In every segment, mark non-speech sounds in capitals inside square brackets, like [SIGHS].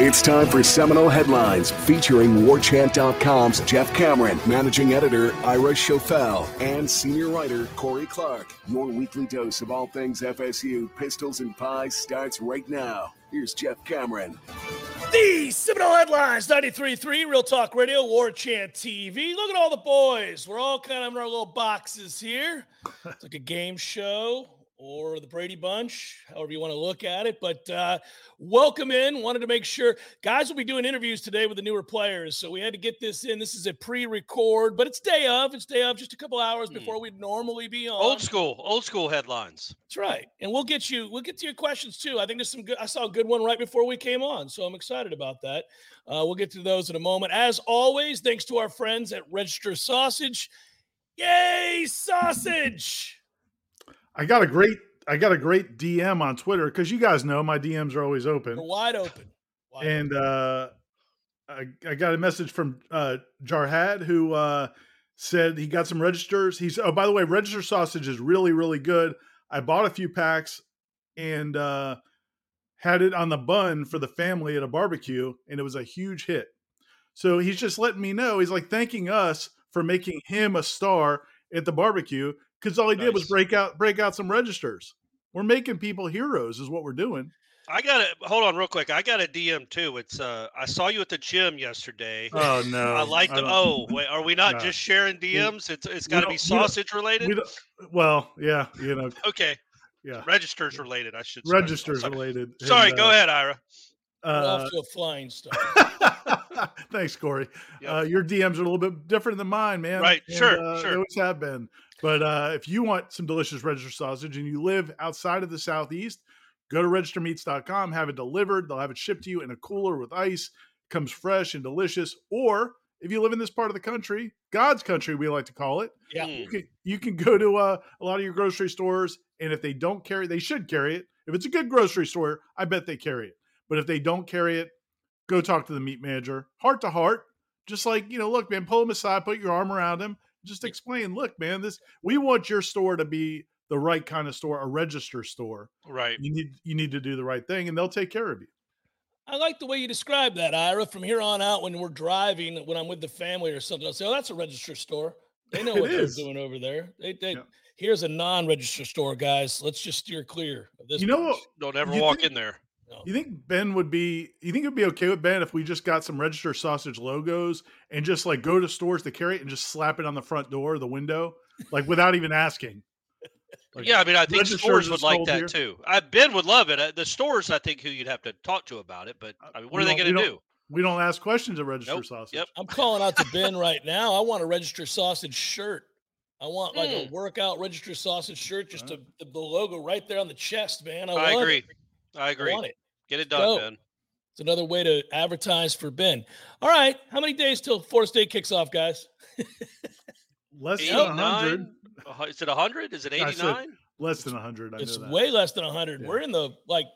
It's time for Seminole Headlines featuring WarChant.com's Jeff Cameron, managing editor Ira Schoffel, and senior writer Corey Clark. Your weekly dose of all things FSU, pistols, and pies starts right now. Here's Jeff Cameron. The Seminole Headlines 93.3 Real Talk Radio, War Chant TV. Look at all the boys. We're all kind of in our little boxes here. It's like a game show or the Brady Bunch, however you want to look at it. But uh, welcome in. Wanted to make sure guys will be doing interviews today with the newer players, so we had to get this in. This is a pre-record, but it's day of. It's day of, just a couple hours Hmm. before we'd normally be on. Old school, old school headlines. That's right, and we'll get you. We'll get to your questions too. I think there's some good. I saw a good one right before we came on, so I'm excited about that. Uh, we'll get to those in a moment. As always, thanks to our friends at Register Sausage. Yay, sausage! I got a great I got a great DM on Twitter because you guys know my DMs are always open. wide open. Wide And uh I, I got a message from uh Jarhad who uh said he got some registers. He's oh by the way, register sausage is really, really good. I bought a few packs and uh had it on the bun for the family at a barbecue, and it was a huge hit. So he's just letting me know. He's like thanking us for making him a star at the barbecue because all he did was break out break out some registers. We're making people heroes, is what we're doing. I got it. Hold on, real quick. I got a DM too. It's uh, I saw you at the gym yesterday. Oh no! I like the. Oh, wait, are we [LAUGHS] not No. just sharing DMs? It's it's got to be don't- we sausage related. we well, yeah, you know, Okay, yeah, registers related. I should. say. registers Sorry, related. Sorry, And, go uh, ahead, Ira. We're Uh, off to a flying start. [LAUGHS] Thanks, Corey. Yep. Uh, your DMs are a little bit different than mine, man. Right, And, sure, uh, They sure. always have been. But uh, if you want some delicious register sausage and you live outside of the Southeast, go to registermeats.com, have it delivered. They'll have it shipped to you in a cooler with ice. Comes fresh and delicious. Or if you live in this part of the country, God's country, we like to call it, Yeah. You can you can go to uh, a lot of your grocery stores, and if they don't carry, they should carry it. If it's a good grocery store, I bet they carry it. But if they don't carry it, go talk to the meat manager, heart to heart. Just like you know, look, man, pull him aside, put your arm around him, just explain. Look, man, this we want your store to be the right kind of store, a register store. Right. You need you need to do the right thing, and they'll take care of you. I like the way you describe that, Ira. From here on out, when we're driving, when I'm with the family or something, I'll say, "Oh, that's a register store. They know [LAUGHS] It what is. they're doing over there. They, they Yeah. here's a non-register store, guys. Let's just steer clear of this. You know what? Don't ever walk think- in there. No. You think Ben would be? You think it'd be okay with Ben if we just got some register sausage logos and just like go to stores to carry it and just slap it on the front door, the window, like without even asking? Like, yeah, I mean, I think register stores would like that here. too. I, ben would love it. Uh, The stores, I think, who you'd have to talk to about it. But I mean, what Uh, we are they going to don't- We don't ask questions at register Nope. sausage. Yep. I'm calling out to Ben right now. I want a register sausage shirt. I want like a Mm. workout register sausage shirt, just to, the, the logo right there on the chest, man. I, I agree. It. I I agree. want it. Get it done, go. Ben. It's another way to advertise for Ben. All right, how many days till Florida State kicks off, guys? Less than a hundred. Is it 100? Is it 89? Less than a hundred. I It's know that. way less than 100. Yeah. We're in the like,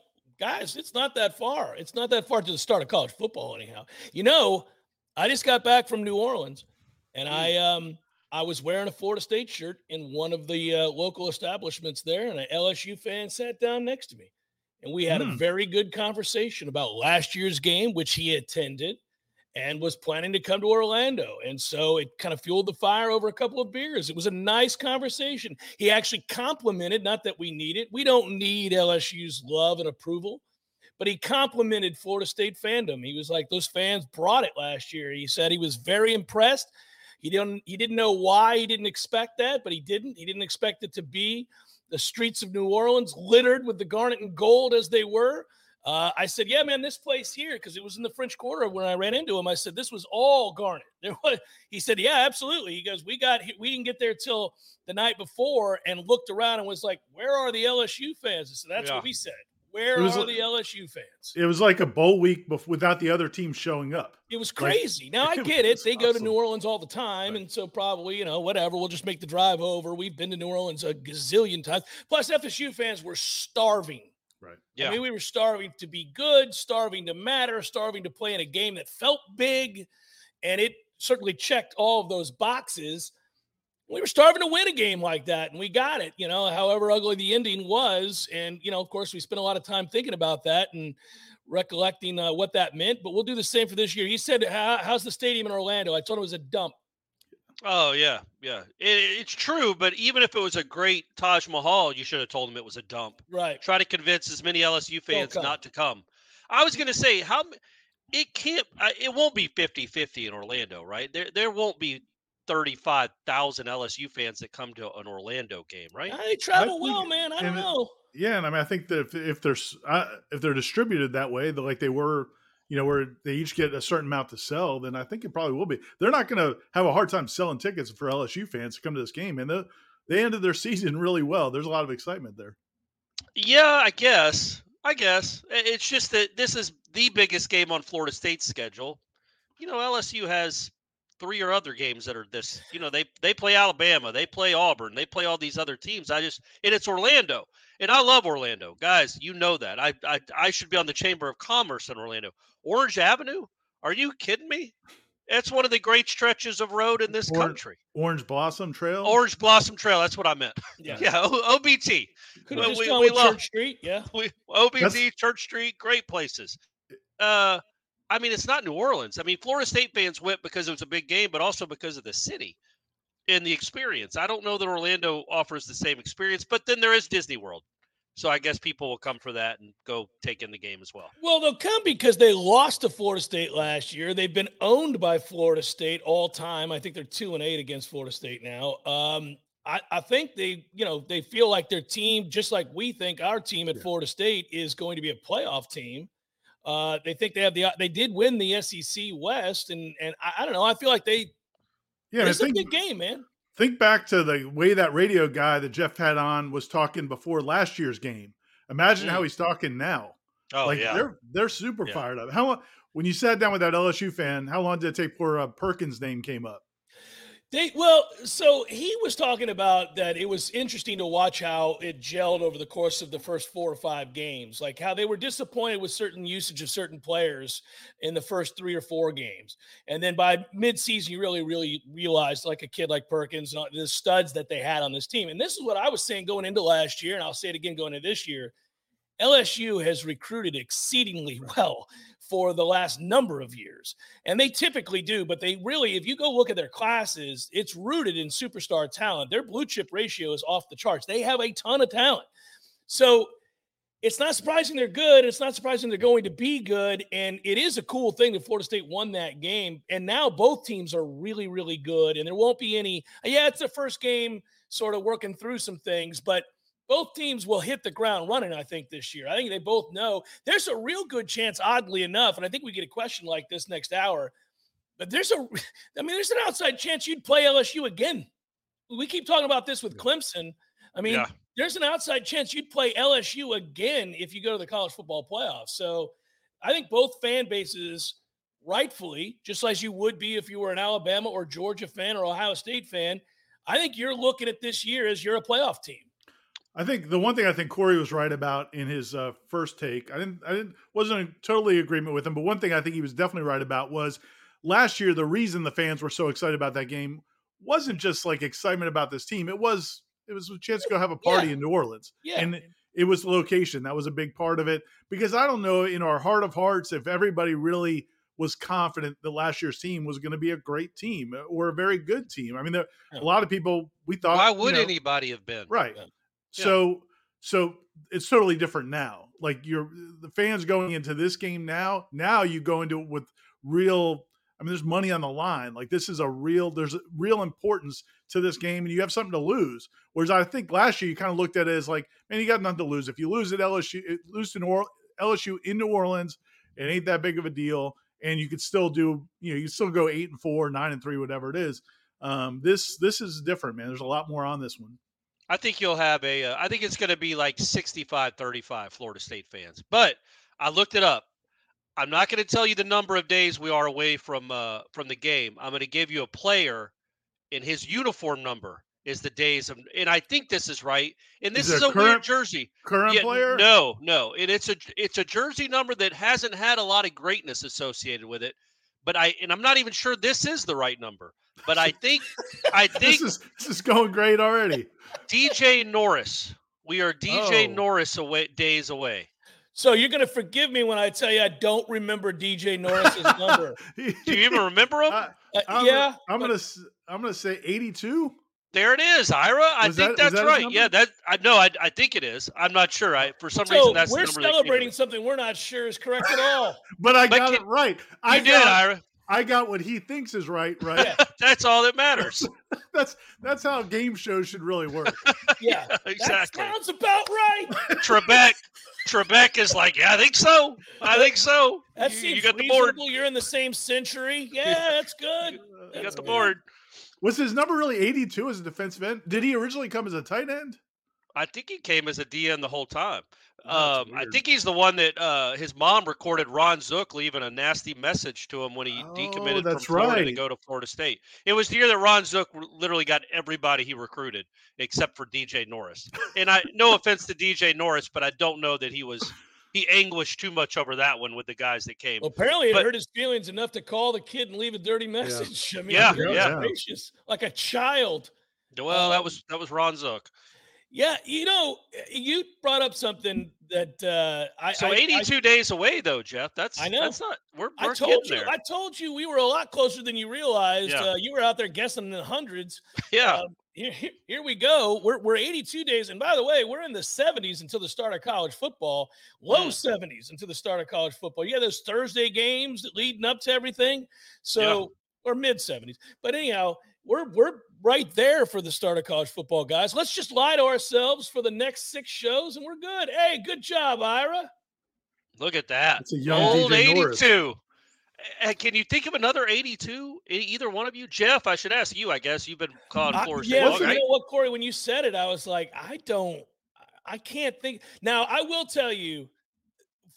guys, it's not that far. It's not that far to the start of college football, anyhow. You know, I just got back from New Orleans, and I um I was wearing a Florida State shirt in one of the uh, local establishments there, and an LSU fan sat down next to me, and we had a Hmm. very good conversation about last year's game, which he attended. And was planning to come to Orlando. And so it kind of fueled the fire over a couple of beers. It was a nice conversation. He actually complimented, not that we need it. We don't need LSU's love and approval, but he complimented Florida State fandom. He was like, those fans brought it last year. He said he was very impressed. He didn't he didn't know why he didn't expect that, but he didn't. He didn't expect it to be the streets of New Orleans littered with the garnet and gold as they were. Uh, I said, "Yeah, man, this place here, because it was in the French Quarter when I ran into him. I said, this was all garnet." [LAUGHS] There was, he said, "Yeah, absolutely." He goes, "We got, we didn't get there till the night before, and looked around and was like, where are the LSU fans?" I said, "That's yeah. what we said. Where are like, the LSU fans?" It was like a bowl week without the other team showing up. It was crazy. Like, now [LAUGHS] I get it; they awesome. go to New Orleans all the time, right. and so probably you know whatever. We'll just make the drive over. We've been to New Orleans a gazillion times. Plus, FSU fans were starving Right. Yeah. I mean, we were starving to be good, starving to matter, starving to play in a game that felt big. And it certainly checked all of those boxes. We were starving to win a game like that, and we got it, you know, however ugly the ending was. And, you know, of course, we spent a lot of time thinking about that and recollecting uh, what that meant. But we'll do the same for this year. He said, How's the stadium in Orlando? I told him it was a dump. Oh yeah, yeah. It, it's true, but even if it was a great Taj Mahal, you should have told him it was a dump. Right. Try to convince as many LSU fans not to come. I was going to say how it can't it won't be 50-50 in Orlando, right? There there won't be 35,000 LSU fans that come to an Orlando game, right? They travel well, man. I don't know. yeah, and I mean I think that if, if they're uh, if they're distributed that way, the, like they were you know, where they each get a certain amount to sell, then I think it probably will be. They're not going to have a hard time selling tickets for LSU fans to come to this game, and they ended their [LAUGHS] season really well. There's a lot of excitement there. Yeah, I guess. I guess it's just that this is the biggest game on Florida State's schedule. You know, LSU has three or other games that are this. You know, they they play Alabama, they play Auburn, they play all these other teams. I just and it's Orlando, and I love Orlando, guys. You know that. I I I should be on the Chamber of Commerce in Orlando. Orange Avenue? Are you kidding me? It's one of the great stretches of road in this Orange, country. Orange Blossom Trail. Orange Blossom Trail. That's what I meant. [LAUGHS] Yeah, yeah. O- OBT. Could have we, we love Church Street. Yeah. We, OBT, That's... Church Street, great places. Uh, I mean, it's not New Orleans. I mean, Florida State fans went because it was a big game, but also because of the city and the experience. I don't know that Orlando offers the same experience, but then there is Disney World. So I guess people will come for that and go take in the game as well. Well, they'll come because they lost to Florida State last year. They've been owned by Florida State all time. I think they're two and eight against Florida State now. Um, I, I, think they, you know, they feel like their team, just like we think our team at yeah. Florida State is going to be a playoff team. Uh, they think they have the, they did win the SEC West, and and I, I don't know. I feel like they, yeah, it's a big game, man think back to the way that radio guy that Jeff had on was talking before last year's game. Imagine mm. how he's talking now. Oh, like yeah. they're they're super yeah. fired up. How when you sat down with that LSU fan, how long did it take before uh, Perkins' name came up? They well, so he was talking about that it was interesting to watch how it gelled over the course of the first four or five games, like how they were disappointed with certain usage of certain players in the first three or four games, and then by midseason you really, really realized, like a kid like Perkins, and the studs that they had on this team. And this is what I was saying going into last year, and I'll say it again going into this year. LSU has recruited exceedingly [LAUGHS] well for the last number of years. And they typically do, but they really, if you go look at their classes, it's rooted in superstar talent. Their blue chip ratio is off the charts. They have a ton of talent. So it's not surprising they're good. It's not surprising they're going to be good. And it is a cool thing that Florida State won that game. And now both teams are really, really good. And there won't be any, yeah, it's the first game sort of working through some things, but – both teams will hit the ground running, I think, this year. I think they both know there's a real good chance, oddly enough, and I think we get a question like this next hour. But there's a, [LAUGHS] I mean, there's an outside chance you'd play LSU again. We keep talking about this with Clemson. I mean, yeah. there's an outside chance you'd play LSU again if you go to the college football playoffs. So I think both fan bases, rightfully, just as you would be if you were an Alabama or Georgia fan or Ohio State fan, I think you're looking at this year as you're a playoff team. I think the one thing I think Corey was right about in his uh, first take, I didn't, I didn't, wasn't in totally agreement with him, but one thing I think he was definitely right about was last year the reason the fans were so excited about that game wasn't just like excitement about this team. It was it was a chance to go have a party yeah. in New Orleans, yeah. and it was location that was a big part of it because I don't know in our heart of hearts if everybody really was confident that last year's team was going to be a great team or a very good team. I mean, there, a lot of people we thought. Why would you know, anybody have been right? So so it's totally different now. Like you're the fans going into this game now. Now you go into it with real. I mean, there's money on the line. Like this is a real. There's real importance to this game, and you have something to lose. Whereas I think last year you kind of looked at it as like, man, you got nothing to lose. If you lose at LSU, lose to New Orleans, LSU in New Orleans, it ain't that big of a deal, and you could still do. You know, you still go eight and four, nine and three, whatever it is. Um, this this is different, man. There's a lot more on this one. I think you'll have a. Uh, I think it's going to be like 65-35 Florida State fans. But I looked it up. I'm not going to tell you the number of days we are away from uh, from the game. I'm going to give you a player, and his uniform number is the days of. And I think this is right. And this is, Is a current- weird jersey. Current Yeah, player? No, no. And it's a it's a jersey number that hasn't had a lot of greatness associated with it. But I and I'm not even sure this is the right number. But I think [LAUGHS] I think This is this is going great already. DJ Norris. We are DJ Oh. Norris away days away. So you're going to forgive me when I tell you I don't remember DJ Norris's [LAUGHS] number. Do you even remember him? I, Uh, I'm, yeah, I'm but- gonna s- I'm gonna say 82. there it is, Ira. I Was think that- that's that right. Yeah, that I know. I, I think it is. I'm not sure. I for some so reason that's we're the number that celebrating me. something we're not sure is correct at all. [LAUGHS] But I But got you- it right. I You did, Ira. I got what he thinks is right. Right. Yeah. That's all that matters. [LAUGHS] that's that's how game shows should really work. [LAUGHS] Yeah, exactly. That sounds about right. Trebek. Trebek is like, yeah, I think so. I think so. That you, seems you got the board. reasonable. You're in the same century. Yeah, that's good. You That's got the good. board. Was his number really 82 as a defensive end? Did he originally come as a tight end? I think he came as a DN the whole time. Oh, Um, I think he's the one that uh, his mom recorded Ron Zook leaving a nasty message to him when he Oh, decommitted from that's Florida to go to Florida State. It was the year that Ron Zook literally got everybody he recruited except for DJ Norris. And I, no [LAUGHS] offense to DJ Norris, but I don't know that he was he anguished too much over that one with the guys that came. Well, apparently, it But- hurt his feelings enough to call the kid and leave a dirty message. [LAUGHS] I mean, Yeah, yeah. gracious, like a child. Well, that um, was that was Ron Zook. Yeah, you know, you brought up something that uh, I So I- I- 82 days away though, Jeff. That's I know. that's not we're, we're told getting you, there. I told you we were a lot closer than you realized. Yeah. Uh, you were out there guessing in the hundreds. [LAUGHS] yeah. Um, here, here- we go. We're, we're 82 days. And by the way, we're in the 70s until the start of college football, low Mm. 70s until the start of college football. Yeah, those Thursday games that leading up to everything. So, or mid 70s. But anyhow, we're, we're right there for the start of college football, guys. Let's just lie to ourselves for the next six shows and we're good. Hey, good job, Ira. Look at that. It's a young Old DJ 82. Uh, Can you think of another 82? E- Either one of you? Jeff, I should ask you, I guess. You've been calling I- Florida yeah, State. but long, you right? know what, Corey? When you said it, I was like, I don't, I can't think. Now, I will tell you,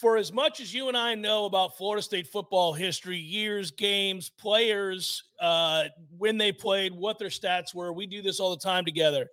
for as much as you and I know about Florida State football history, years, games, players, uh, when they played, what their stats were, we do this all the time together.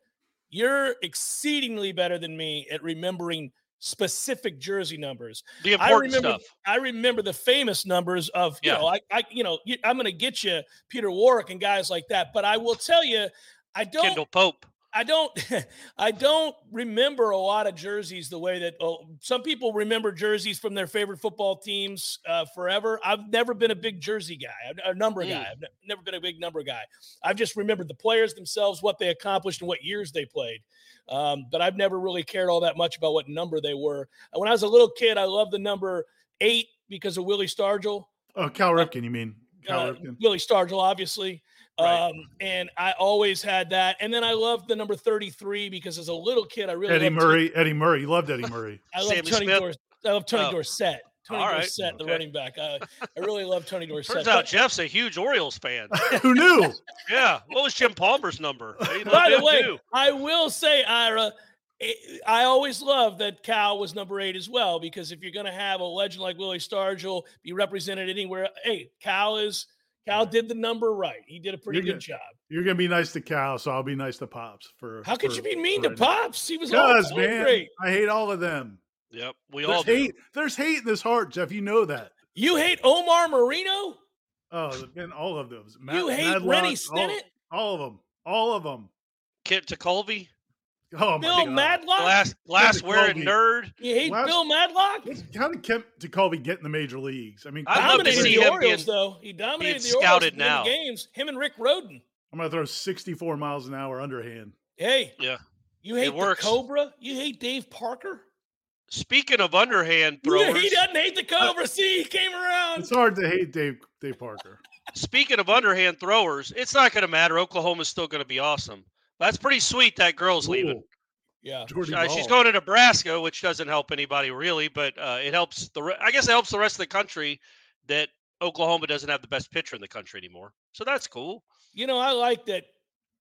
You're exceedingly better than me at remembering specific jersey numbers. The I important remember, stuff. I remember the famous numbers of, you Yeah. know, I, I, you know, I'm going to get you Peter Warrick and guys like that. But I will tell you, I don't, Kendyll Pope. I don't, [LAUGHS] I don't remember a lot of jerseys the way that oh, some people remember jerseys from their favorite football teams uh, forever. I've never been a big jersey guy, a- number Mm. guy. I've never been a big number guy. I've just remembered the players themselves, what they accomplished, and what years they played. Um, but I've never really cared all that much about what number they were. When I was a little kid, I loved the number eight because of Willie Stargell. Oh, Cal Ripken, you mean? Cal Uh, Ripken. Willie Stargell, obviously. Right. Um, and I always had that. And then I loved the number 33 because as a little kid, I really Eddie loved Murray. Eddie Murray. You loved Eddie Murray. [LAUGHS] I love Tony Smith? Dorsett. I love Tony Oh. Dorsett. Tony All right. Dorsett, the Okay. running back. I, I really love Tony [LAUGHS] Dorsett. Turns out But Jeff's a huge Orioles fan. [LAUGHS] Who knew? yeah. What was Jim Palmer's number? By the way, too. I will say, Ira, eh, I always loved that Cal was number eight as well because if you're going to have a legend like Willie Stargell be represented anywhere, hey, Cal is Cal did the number right. He did a pretty You're good job. You're gonna be nice to Cal, so I'll be nice to Pops. For How could for- you be mean to right. Pops? He was all Because man, great. I hate all of them. Yep. We all There's do. hate. There's hate in this heart, Jeff. You know that. You hate Omar Moreno? Oh, man, all of those. Matt, you hate Madlock, Rennie all- Stennett? All, of them. All of them. Kent Tekulve, Oh Bill God. Madlock? glass glass wearing nerd. You hate Last- Bill Madlock? How did Kent Tekulve get in the major leagues? I mean, I'd love to dominated see the him Orioles, being- though. He dominated the scouted Orioles in now. games. Him and Rick Rhoden. I'm gonna throw 64 miles an hour underhand. Hey, Yeah. you hate the. Cobra? You hate Dave Parker? Speaking of underhand He- throwers, He doesn't hate the Cobra. See, he came around. It's hard to hate Dave Dave Parker. speaking of underhand throwers, it's not going to matter. Oklahoma's still going to be awesome. That's pretty sweet. That girl's leaving. Yeah. Uh, she's going to Nebraska, which doesn't help anybody really, but uh, it helps the. Re- I guess it helps the rest of the country that Oklahoma doesn't have the best pitcher in the country anymore. So that's cool. You know, I like that.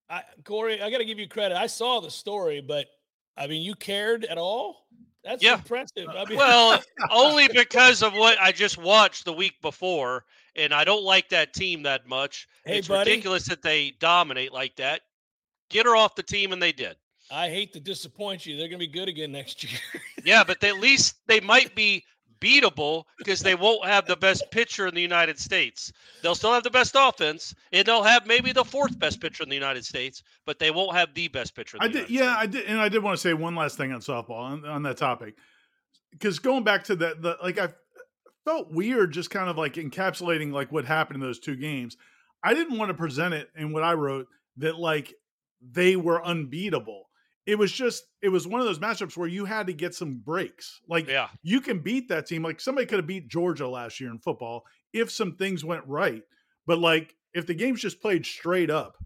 I, Corey, I got to give you credit. I saw the story, but I mean, you cared at all? That's Yeah. impressive. I mean, Well, [LAUGHS] only because of what I just watched the week before, and I don't like that team that much. Hey, it's buddy. ridiculous that they dominate like that. Get her off the team, and they did. I hate to disappoint you. They're going to be good again next [LAUGHS] year. Yeah, but they, at least they might be beatable because they won't have the best pitcher in the United States. They'll still have the best offense, and they'll have maybe the fourth best pitcher in the United States, but they won't have the best pitcher. In the I did, United yeah, States. I did, and I did want to say one last thing on softball on, on that topic, because going back to that, the like I felt weird, just kind of like encapsulating like what happened in those two games. I didn't want to present it in what I wrote that like they were unbeatable. It was just it was one of those matchups where you had to get some breaks. Like Yeah, you can beat that team. Like somebody could have beat Georgia last year in football if some things went right. But like if the game's just played straight up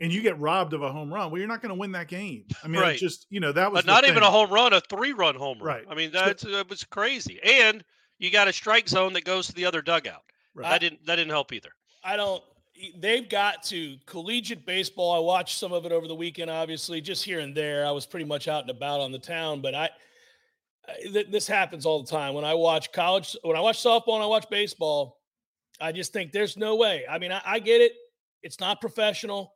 and you get robbed of a home run, well, you're not going to win that game. I mean, Right. it just you know that was but the not even a home run, a three-run home run. Right. I mean, So- that's that was crazy. And you got a strike zone that goes to the other dugout. Right. That didn't that didn't help either. I don't. They've got to collegiate baseball. I watched some of it over the weekend, obviously, just here and there. I was pretty much out and about on the town, but I. Th- This happens all the time when I watch college. When I watch softball and I watch baseball, I just think there's no way. I mean, I, I get it; it's not professional,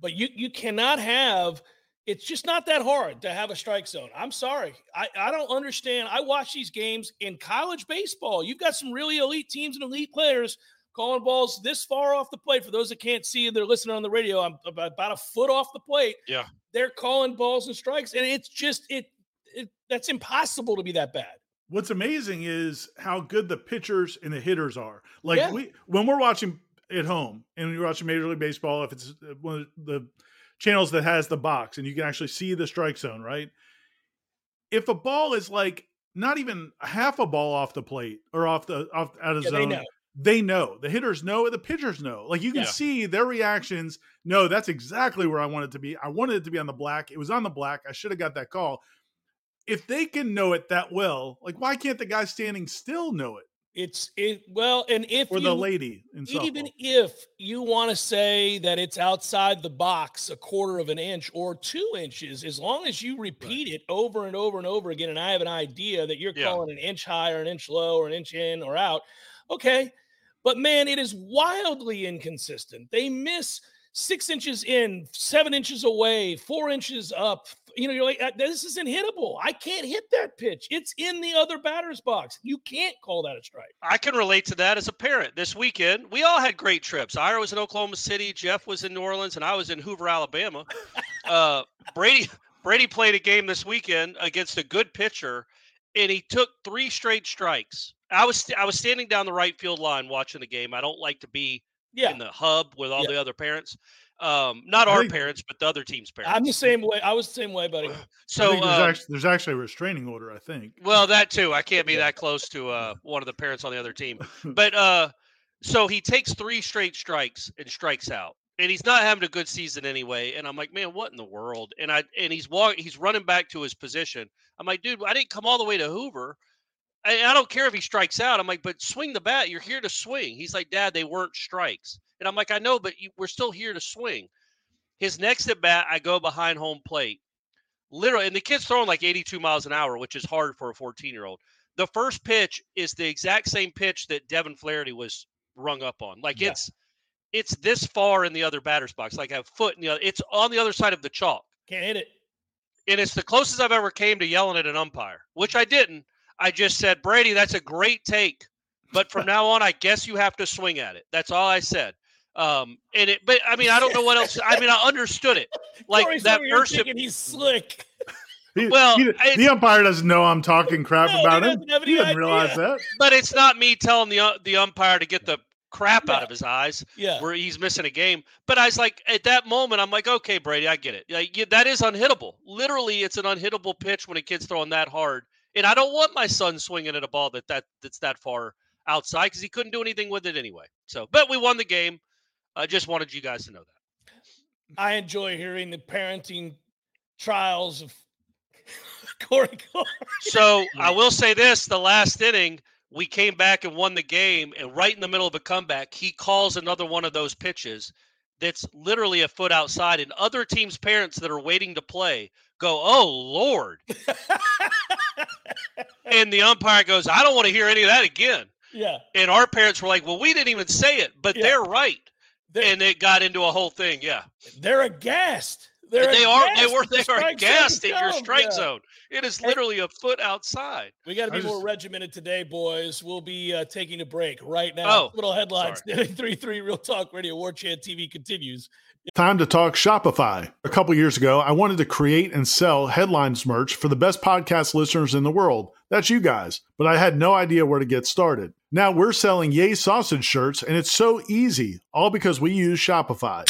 but you you cannot have. It's just not that hard to have a strike zone. I'm sorry, I I don't understand. I watch these games in college baseball. You've got some really elite teams and elite players calling balls this far off the plate. For those that can't see and they're listening on the radio, I'm about, about a foot off the plate. Yeah. They're calling balls and strikes, and it's just it, it that's impossible to be that bad. What's amazing is how good the pitchers and the hitters are. Like Yeah. we when we're watching at home and you're watching Major League Baseball, if it's uh, one of the channels that has the box and you can actually see the strike zone, right? If a ball is like not even half a ball off the plate or off the off out of Yeah, they zone, know. They know. The hitters know, the pitchers know. Like you can Yeah. see their reactions. No, that's exactly where I want it to be. I wanted it to be on the black. It was on the black. I should have got that call. If they can know it that well, like why can't the guy standing still know it? It's it well, and if Or you, the lady in even softball? if you want to say that it's outside the box a quarter of an inch or two inches, as long as you repeat it over and over and over again, and I have an idea that you're Yeah. calling an inch high or an inch low or an inch in or out, okay. But man, it is wildly inconsistent. They miss six inches in, seven inches away, four inches up. You know, you're like, "Uh, this is unhittable. I can't hit that pitch. It's in the other batter's box. You can't call that a strike. I can relate to that as a parent. This weekend, we all had great trips. Ira was in Oklahoma City, Jeff was in New Orleans, and I was in Hoover, Alabama. [LAUGHS] Uh, Brady Brady played a game this weekend against a good pitcher, and he took three straight strikes. I was I was standing down the right field line watching the game. I don't like to be Yeah. in the hub with all Yeah. the other parents. Um, not I our think- parents, but the other team's parents. I'm the same way. I was the same way, buddy. [SIGHS] So there's, um, actually, there's actually a restraining order, I think. Well, that too. I can't be that close to uh, one of the parents on the other team. [LAUGHS] But uh, so he takes three straight strikes and strikes out, and he's not having a good season anyway. And I'm like, man, what in the world? And I and he's walking, he's running back to his position. I'm like, dude, I didn't come all the way to Hoover. I, don't care if he strikes out. I'm like, but swing the bat. You're here to swing. He's like, Dad, they weren't strikes. And I'm like, I know, but you, we're still here to swing. His next at bat, I go behind home plate literally, and the kid's throwing like 82 miles an hour, which is hard for a 14 year old. The first pitch is the exact same pitch that Devin Flaherty was rung up on. Like Yeah. it's it's this far in the other batter's box, like a foot in the other. It's on the other side of the chalk, Can't hit it. and it's the closest I've ever came to yelling at an umpire, which I didn't. I just said, Brady, that's a great take, but from now on, I guess you have to swing at it. That's all I said. Um, and it, but I mean, I don't know what else. I mean, I understood it. [LAUGHS] Like Corey's that over here first. thinking he's slick. [LAUGHS] He- Well, he- it's- the umpire doesn't know I'm talking crap No, he about him. doesn't He any doesn't realize that. but it's not me telling the uh, the umpire to get the crap out of his eyes Yeah. where he's missing a game. But I was like, at that moment, I'm like, okay, Brady, I get it. Like, yeah, that is unhittable. Literally, it's an unhittable pitch when a kid's throwing that hard. And I don't want my son swinging at a ball that, that that's that far outside because he couldn't do anything with it anyway. So, but we won the game. I just wanted you guys to know that. I enjoy hearing the parenting trials of [LAUGHS] Corey Clark. So I will say this: the last inning, we came back and won the game, and right in the middle of a comeback, he calls another one of those pitches that's literally a foot outside, and other teams' parents that are waiting to play go, "Oh Lord!" [LAUGHS] and the umpire goes, "I don't want to hear any of that again." Yeah. And our parents were like, "Well, we didn't even say it, but Yeah. they're right." They're, and it got into a whole thing. Yeah, they're aghast. They're they are. They were. They are gassed at your come. strike Yeah. zone. It is literally a foot outside. We got to be I more regimented today, boys. We'll be uh, taking a break right now. Oh, Little headlines. 33 [LAUGHS] Real Talk Radio War Chant TV continues. Time to talk Shopify. A couple years ago, I wanted to create and sell headlines merch for the best podcast listeners in the world. That's you guys. But I had no idea where to get started. Now we're selling Yay Sausage shirts, and it's so easy, all because we use Shopify.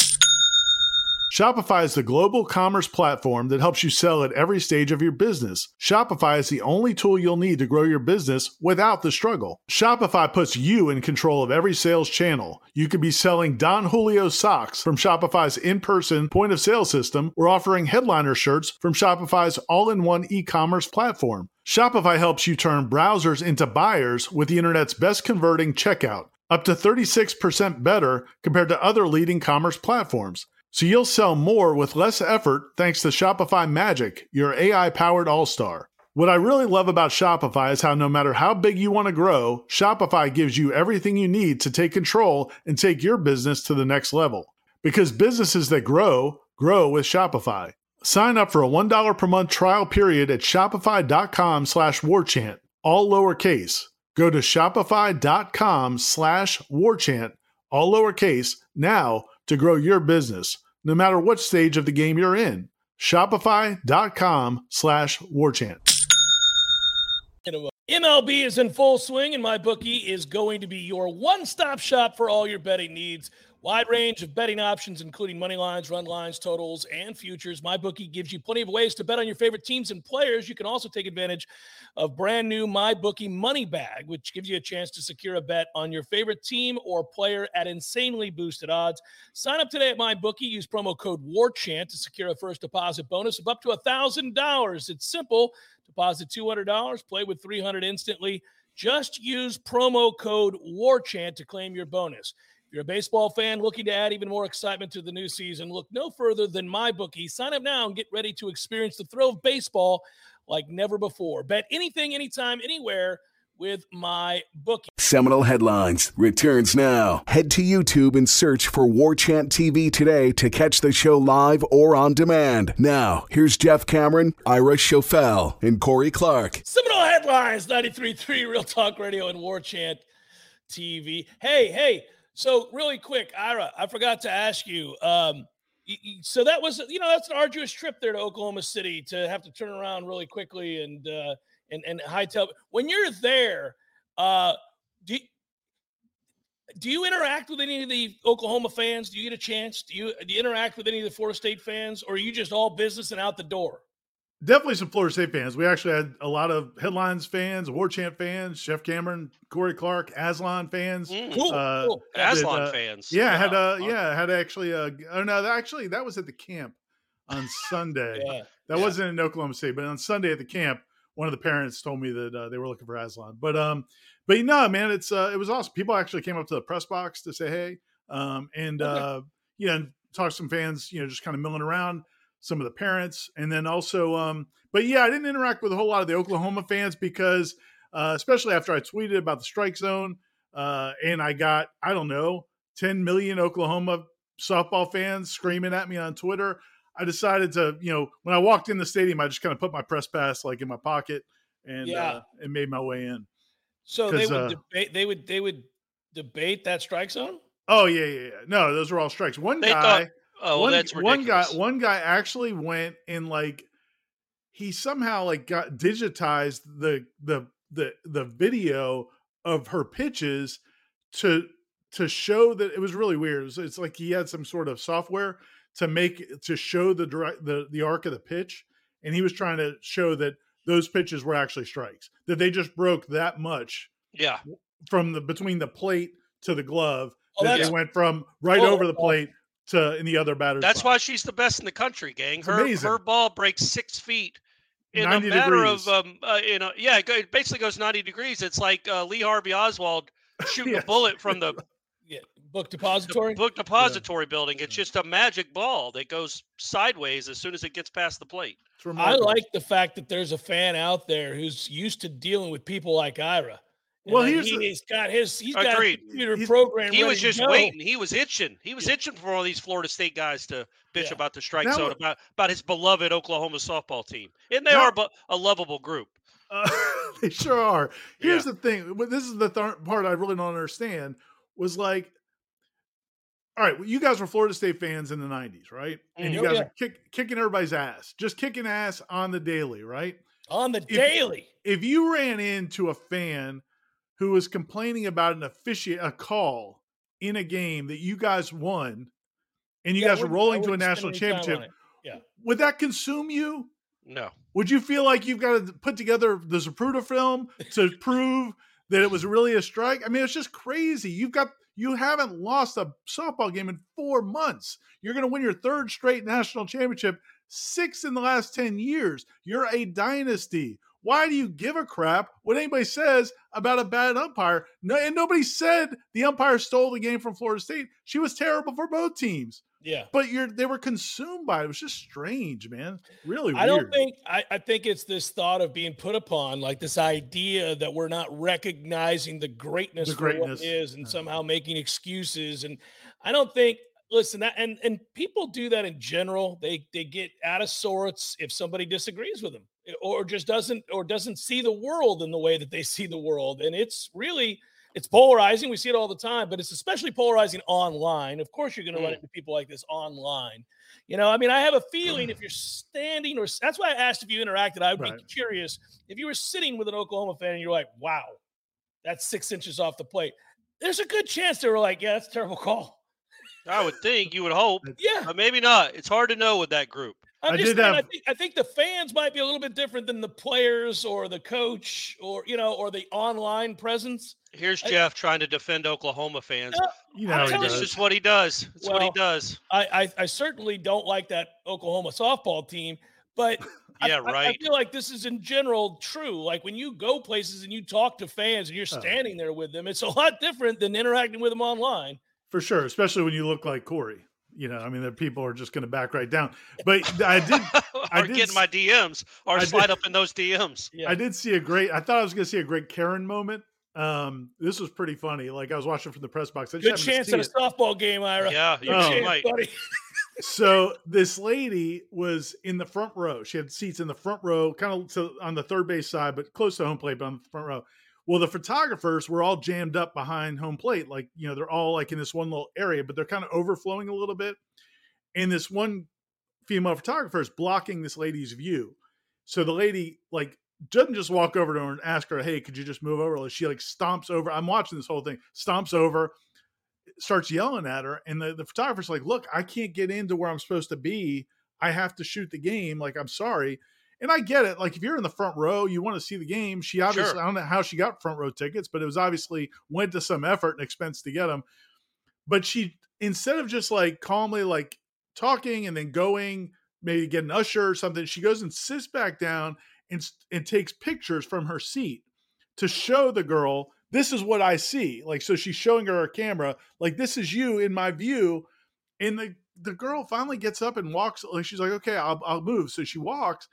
Shopify is the global commerce platform that helps you sell at every stage of your business. Shopify is the only tool you'll need to grow your business without the struggle. Shopify puts you in control of every sales channel. You could be selling Don Julio socks from Shopify's in person point of sale system or offering headliner shirts from Shopify's all in one e commerce platform. Shopify helps you turn browsers into buyers with the internet's best converting checkout, up to 36% better compared to other leading commerce platforms. So you'll sell more with less effort thanks to Shopify Magic, your AI powered all star. What I really love about Shopify is how no matter how big you want to grow, Shopify gives you everything you need to take control and take your business to the next level. Because businesses that grow, grow with Shopify. Sign up for a $1 per month trial period at shopify.com slash warchant, all lowercase. Go to shopify.com slash warchant, all lowercase, now to grow your business, no matter what stage of the game you're in. Shopify.com slash warchant. MLB is in full swing, and MyBookie is going to be your one stop shop for all your betting needs. Wide range of betting options, including money lines, run lines, totals, and futures. MyBookie gives you plenty of ways to bet on your favorite teams and players. You can also take advantage of brand new MyBookie Money Bag, which gives you a chance to secure a bet on your favorite team or player at insanely boosted odds. Sign up today at MyBookie. Use promo code WARCHANT to secure a first deposit bonus of up to $1,000. It's simple. Deposit $200, play with 300 instantly. Just use promo code WARCHANT to claim your bonus. If you're a baseball fan looking to add even more excitement to the new season, look no further than MyBookie. Sign up now and get ready to experience the thrill of baseball like never before. Bet anything, anytime, anywhere with my bookie. Seminole Headlines returns now. Head to YouTube and search for War Chant TV today to catch the show live or on demand. Now, here's Jeff Cameron, Ira Schoffel, and Corey Clark. Seminole Headlines, 93.3 Real Talk Radio and War Chant TV. Hey, hey, so really quick, Ira, I forgot to ask you. Um, so that was, you know, that's an arduous trip there to Oklahoma City to have to turn around really quickly and uh, and and hightail. When you're there, uh, do do you interact with any of the Oklahoma fans? Do you get a chance? Do you do you interact with any of the Florida State fans, or are you just all business and out the door? Definitely some Florida State fans. We actually had a lot of headlines fans, War Chant fans, Jeff Cameron, Corey Clark, Aslan fans. Mm. Cool, Uh, cool. Aslan uh, fans. Yeah, I had Wow. uh yeah, had actually uh oh no, actually that was at the camp on [LAUGHS] Sunday. Yeah. That Yeah. wasn't in Oklahoma City, but on Sunday at the camp, one of the parents told me that uh, they were looking for Aslan. But um, but no, man, it's uh, it was awesome. People actually came up to the press box to say hey, um, and Okay. uh, you know, talk to some fans, you know, just kind of milling around. Some of the parents, and then also, um, but yeah, I didn't interact with a whole lot of the Oklahoma fans because, uh, especially after I tweeted about the strike zone, uh, and I got I don't know, 10 million Oklahoma softball fans screaming at me on Twitter. I decided to, you know, when I walked in the stadium, I just kind of put my press pass like in my pocket and Yeah. uh, and made my way in. So they would uh, debate. They would. They would debate that strike zone. Oh yeah, yeah, yeah. No, those were all strikes. One They guy, thought- Oh, well, one, that's one guy, one guy actually went and like he somehow like got digitized the the the the video of her pitches to to show that it was really weird. It was- it's like he had some sort of software to make to show the direct the the arc of the pitch, and he was trying to show that those pitches were actually strikes. That they just broke that much Yeah. from the between the plate to the glove. Oh, that they went from right Oh, over the plate to in the other batter's. That's box. why she's the best in the country, gang. It's Her amazing. her ball breaks six feet in a matter degrees. of um, uh, you know, yeah, it basically goes ninety degrees. It's like uh, Lee Harvey Oswald shooting Yes. a [LAUGHS] bullet from the, Yeah, book [LAUGHS] the depository. book depository building. It's just a magic ball that goes sideways as soon as it gets past the plate. I like the fact that there's a fan out there who's used to dealing with people like Ira. And Well, that here's the- he's got his he's got Agreed. a computer He's- program. He was ready to just go. waiting. He was itching. He was itching for all these Florida State guys to bitch Yeah. about the strike That zone, wa- about about his beloved Oklahoma softball team, and they That- are bu- a lovable group. Uh, [LAUGHS] they sure are. Here's the thing. This is the th- part I really don't understand. Was like, all right, well, you guys were Florida State fans in the '90s, right? And you Mhm. guys Yeah. are kick, kicking everybody's ass, just kicking ass on the daily, right? on the daily. If you ran into a fan who was complaining about an officiate a call in a game that you guys won, and you Yeah, guys were rolling to a national any time on championship, it. would that consume you? No, Would you feel like you've got to put together the Zapruder film to [LAUGHS] prove that it was really a strike? I mean, it's just crazy. You've got you haven't lost a softball game in four months. You're going to win your third straight national championship, six in the last ten years. You're a dynasty. Why do you give a crap what anybody says about a bad umpire? No, and nobody said the umpire stole the game from Florida State. She was terrible for both teams, Yeah. but you're they were consumed by it. It was just strange, man. Really I weird. don't think I, I think it's this thought of being put upon, like this idea that we're not recognizing the greatness, The greatness, is, and yeah. somehow making excuses. And I don't think. Listen, that and and people do that in general. They they get out of sorts if somebody disagrees with them, or just doesn't or doesn't see the world in the way that they see the world. And it's really it's polarizing. We see it all the time, but it's especially polarizing online. Of course, you're going to run Mm. into people like this online. You know, I mean, I have a feeling if you're standing or that's why I asked if you interacted. I would be curious if you were sitting with an Oklahoma fan and you're like, wow, that's six inches off the plate. There's a good chance they were like, yeah, that's a terrible call. I would think you would hope, [LAUGHS] Yeah. but maybe not. It's hard to know with that group. I'm I just did saying, I think I think the fans might be a little bit different than the players or the coach or you know or the online presence. Here's I- Jeff trying to defend Oklahoma fans. Yeah, You know I'm how he telling This is what he does. It's what he does. I, I I certainly don't like that Oklahoma softball team, but I- Yeah, I, I feel like this is in general true. Like when you go places and you talk to fans and you're Oh. standing there with them, it's a lot different than interacting with them online. for sure, especially when you look like Corey. You know, I mean, the people are just going to back right down. But I did, [LAUGHS] I or did getting s- my DMs or I did- up in those DMs. Yeah. I did see a great. I thought I was going to see a great Karen moment. Um, this was pretty funny. Like I was watching from the press box. I Good chance see at a it. softball game, Ira. Yeah, you Oh. chance, might. buddy. so this lady was in the front row. She had seats in the front row, kind of to, on the third base side, but close to home plate, but on the front row. Well, the photographers were all jammed up behind home plate, like you know, they're all like in this one little area, but they're kind of overflowing a little bit. And this one female photographer is blocking this lady's view. So the lady like doesn't just walk over to her and ask her, "Hey, could you just move over?" She like stomps over. I'm watching this whole thing. Stomps over, starts yelling at her, and the the photographer's like, "Look, I can't get into where I'm supposed to be. I have to shoot the game. Like, I'm sorry." And I get it. Like, if you're in the front row, you want to see the game. She obviously, Sure. I don't know how she got front row tickets, but it was obviously went to some effort and expense to get them. But she, instead of just like calmly like talking and then going, maybe get an usher or something, she goes and sits back down and and takes pictures from her seat to show the girl this is what I see. Like, so she's showing her a camera, like this is you in my view. And the the girl finally gets up and walks. Like she's like, okay, I'll I'll move. So she walks,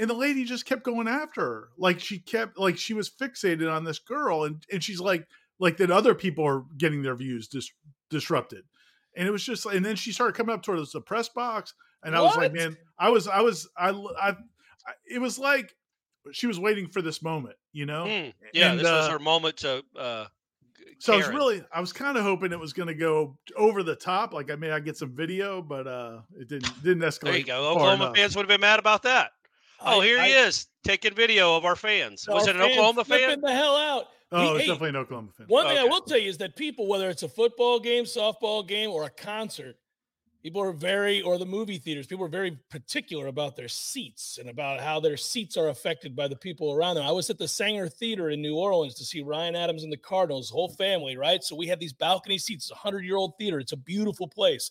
and the lady just kept going after her. Like she kept like she was fixated on this girl, and and she's like like that other people are getting their views dis- disrupted. And it was just, and then she started coming up towards the press box, and I was like, man, I was, I was, I, I, I it was like she was waiting for this moment, you know. Hmm. Yeah, And, this was uh, her moment to. Uh, So I was really, I was kind of hoping it was going to go over the top. Like I may I get some video, but uh it didn't didn't escalate. There you go. Oklahoma enough. fans would have been mad about that. Oh, I- here he I- is taking video of our fans. Was it an fans Oklahoma fan? flipping the hell out. Oh, He- it's hey, definitely an Oklahoma fan. One thing I will tell you is that people, whether it's a football game, softball game, or a concert, People are very, or the movie theaters, people are very particular about their seats and about how their seats are affected by the people around them. I was at the Saenger Theater in New Orleans to see Ryan Adams and the Cardinals, whole family, right? So we had these balcony seats, it's a 100 year old theater. It's a beautiful place.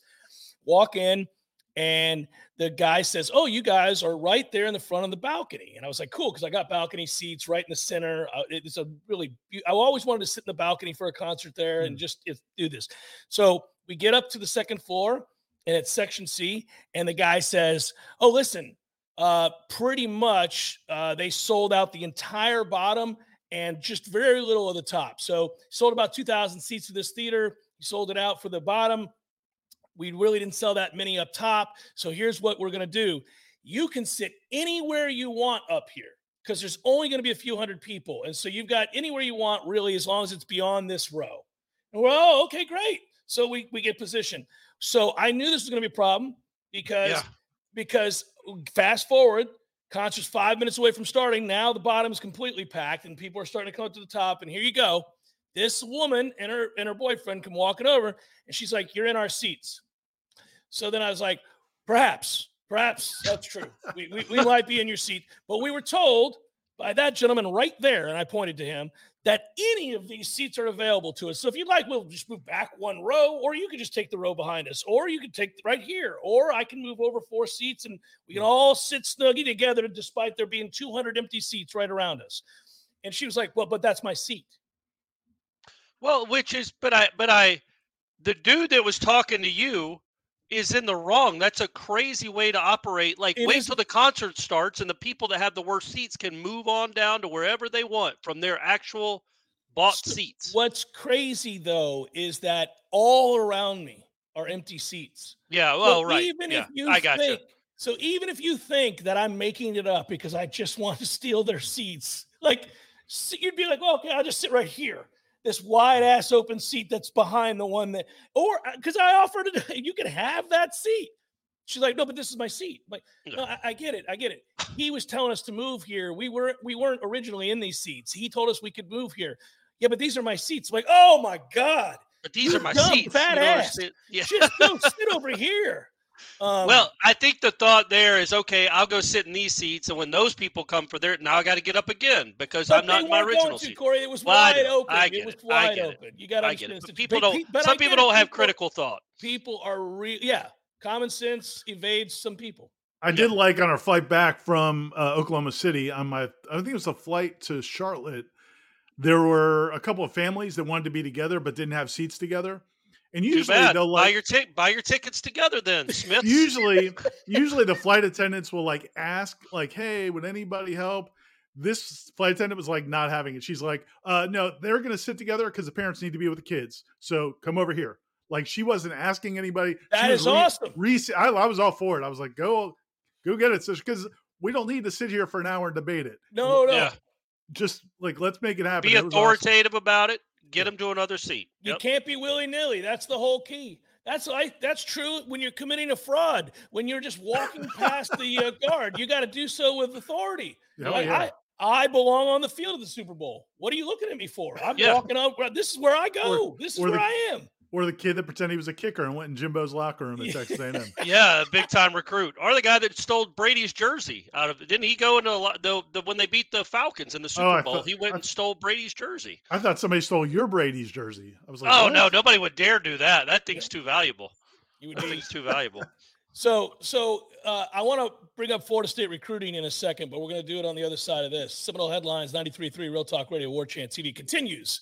Walk in, and the guy says, Oh, you guys are right there in the front of the balcony. And I was like, Cool, because I got balcony seats right in the center. Uh, it's a really, I always wanted to sit in the balcony for a concert there and mm. just do this. So we get up to the second floor and it's section C. And the guy says, Oh, listen, uh, pretty much uh, they sold out the entire bottom and just very little of the top. So sold about 2,000 seats to this theater. He sold it out for the bottom. We really didn't sell that many up top. So here's what we're going to do. You can sit anywhere you want up here because there's only going to be a few hundred people. And so you've got anywhere you want, really, as long as it's beyond this row. well, oh, okay, great. So we, we get position. So I knew this was going to be a problem because yeah. because fast forward, concert's five minutes away from starting. Now the bottom is completely packed, and people are starting to come up to the top. And here you go. This woman and her and her boyfriend come walking over, and she's like, "You're in our seats." So then I was like, "Perhaps, perhaps that's true. we, we, we might be in your seat." But we were told by that gentleman right there, and I pointed to him, that any of these seats are available to us. So if you'd like, we'll just move back one row, or you could just take the row behind us, or you could take right here, or I can move over four seats and we can all sit snuggy together despite there being 200 empty seats right around us. And she was like, Well, but that's my seat. Well, which is, but I, but I, the dude that was talking to you is in the wrong. That's a crazy way to operate. Like, it wait is. till the concert starts and the people that have the worst seats can move on down to wherever they want from their actual bought seats. What's crazy though is that all around me are empty seats. Yeah, well, right. Even yeah, if you I got think, you. So even if you think that I'm making it up because I just want to [LAUGHS] steal their seats, like you'd be like, well, okay, I'll just sit right here this wide ass open seat that's behind the one that, or because uh, I offered it, [LAUGHS] you can have that seat. She's like, no, but this is my seat. I'm like, no, I, I, get it, I get it. He was telling us to move here. We weren't, we weren't originally in these seats. He told us we could move here. Yeah, but these are my seats. I'm like, oh my god, but these are my seats. Fat ass. Yeah. Just go [LAUGHS] sit over here. Um, well, I think the thought there is okay. I'll go sit in these seats, and when those people come for their, now I got to get up again because I'm not in my original seat. Corey, it was well, wide open. it was wide it. open. You got to understand. But people don't. But some people don't have people, critical thought. People are real. Yeah, common sense evades some people. I did like on our flight back from uh, Oklahoma City on my. I think it was a flight to Charlotte. There were a couple of families that wanted to be together but didn't have seats together. And usually they'll like buy your t- buy your tickets together then, Smith. usually [LAUGHS] usually the flight attendants will like ask like, "Hey, would anybody help?" This flight attendant was like not having it. She's like, "Uh no, they're going to sit together because the parents need to be with the kids. So come over here." Like she wasn't asking anybody. That is re- awesome. Re- I, I, was all for it. I was like, "Go go get it." because we don't need to sit here for an hour and debate it. No, no. Yeah. Just like let's make it happen. Be authoritative awesome. about it Get him to another seat. You yep. can't be willy nilly. That's the whole key. That's like that's true when you're committing a fraud. When you're just walking past the uh, guard, you got to do so with authority. Oh, like, yeah. I, I belong on the field of the Super Bowl. What are you looking at me for? I'm yeah. walking up. This is where I go. Or, this is where the, I am or the kid that pretended he was a kicker and went in Jimbo's locker room at [LAUGHS] Texas A&M. yeah, big time recruit, or the guy that stole Brady's jersey out of. Didn't he go into a, the, the when they beat the Falcons in the oh, Super oh, Bowl? Thought, he went I, and stole Brady's jersey. I thought somebody stole your Brady's jersey. I was like, oh what? no, nobody would dare do that. That thing's too valuable. You would that thing's too valuable. [LAUGHS] So, so uh, I want to bring up Florida State recruiting in a second, but we're going to do it on the other side of this. Seminole Headlines 93.3 Real Talk Radio War Chant TV continues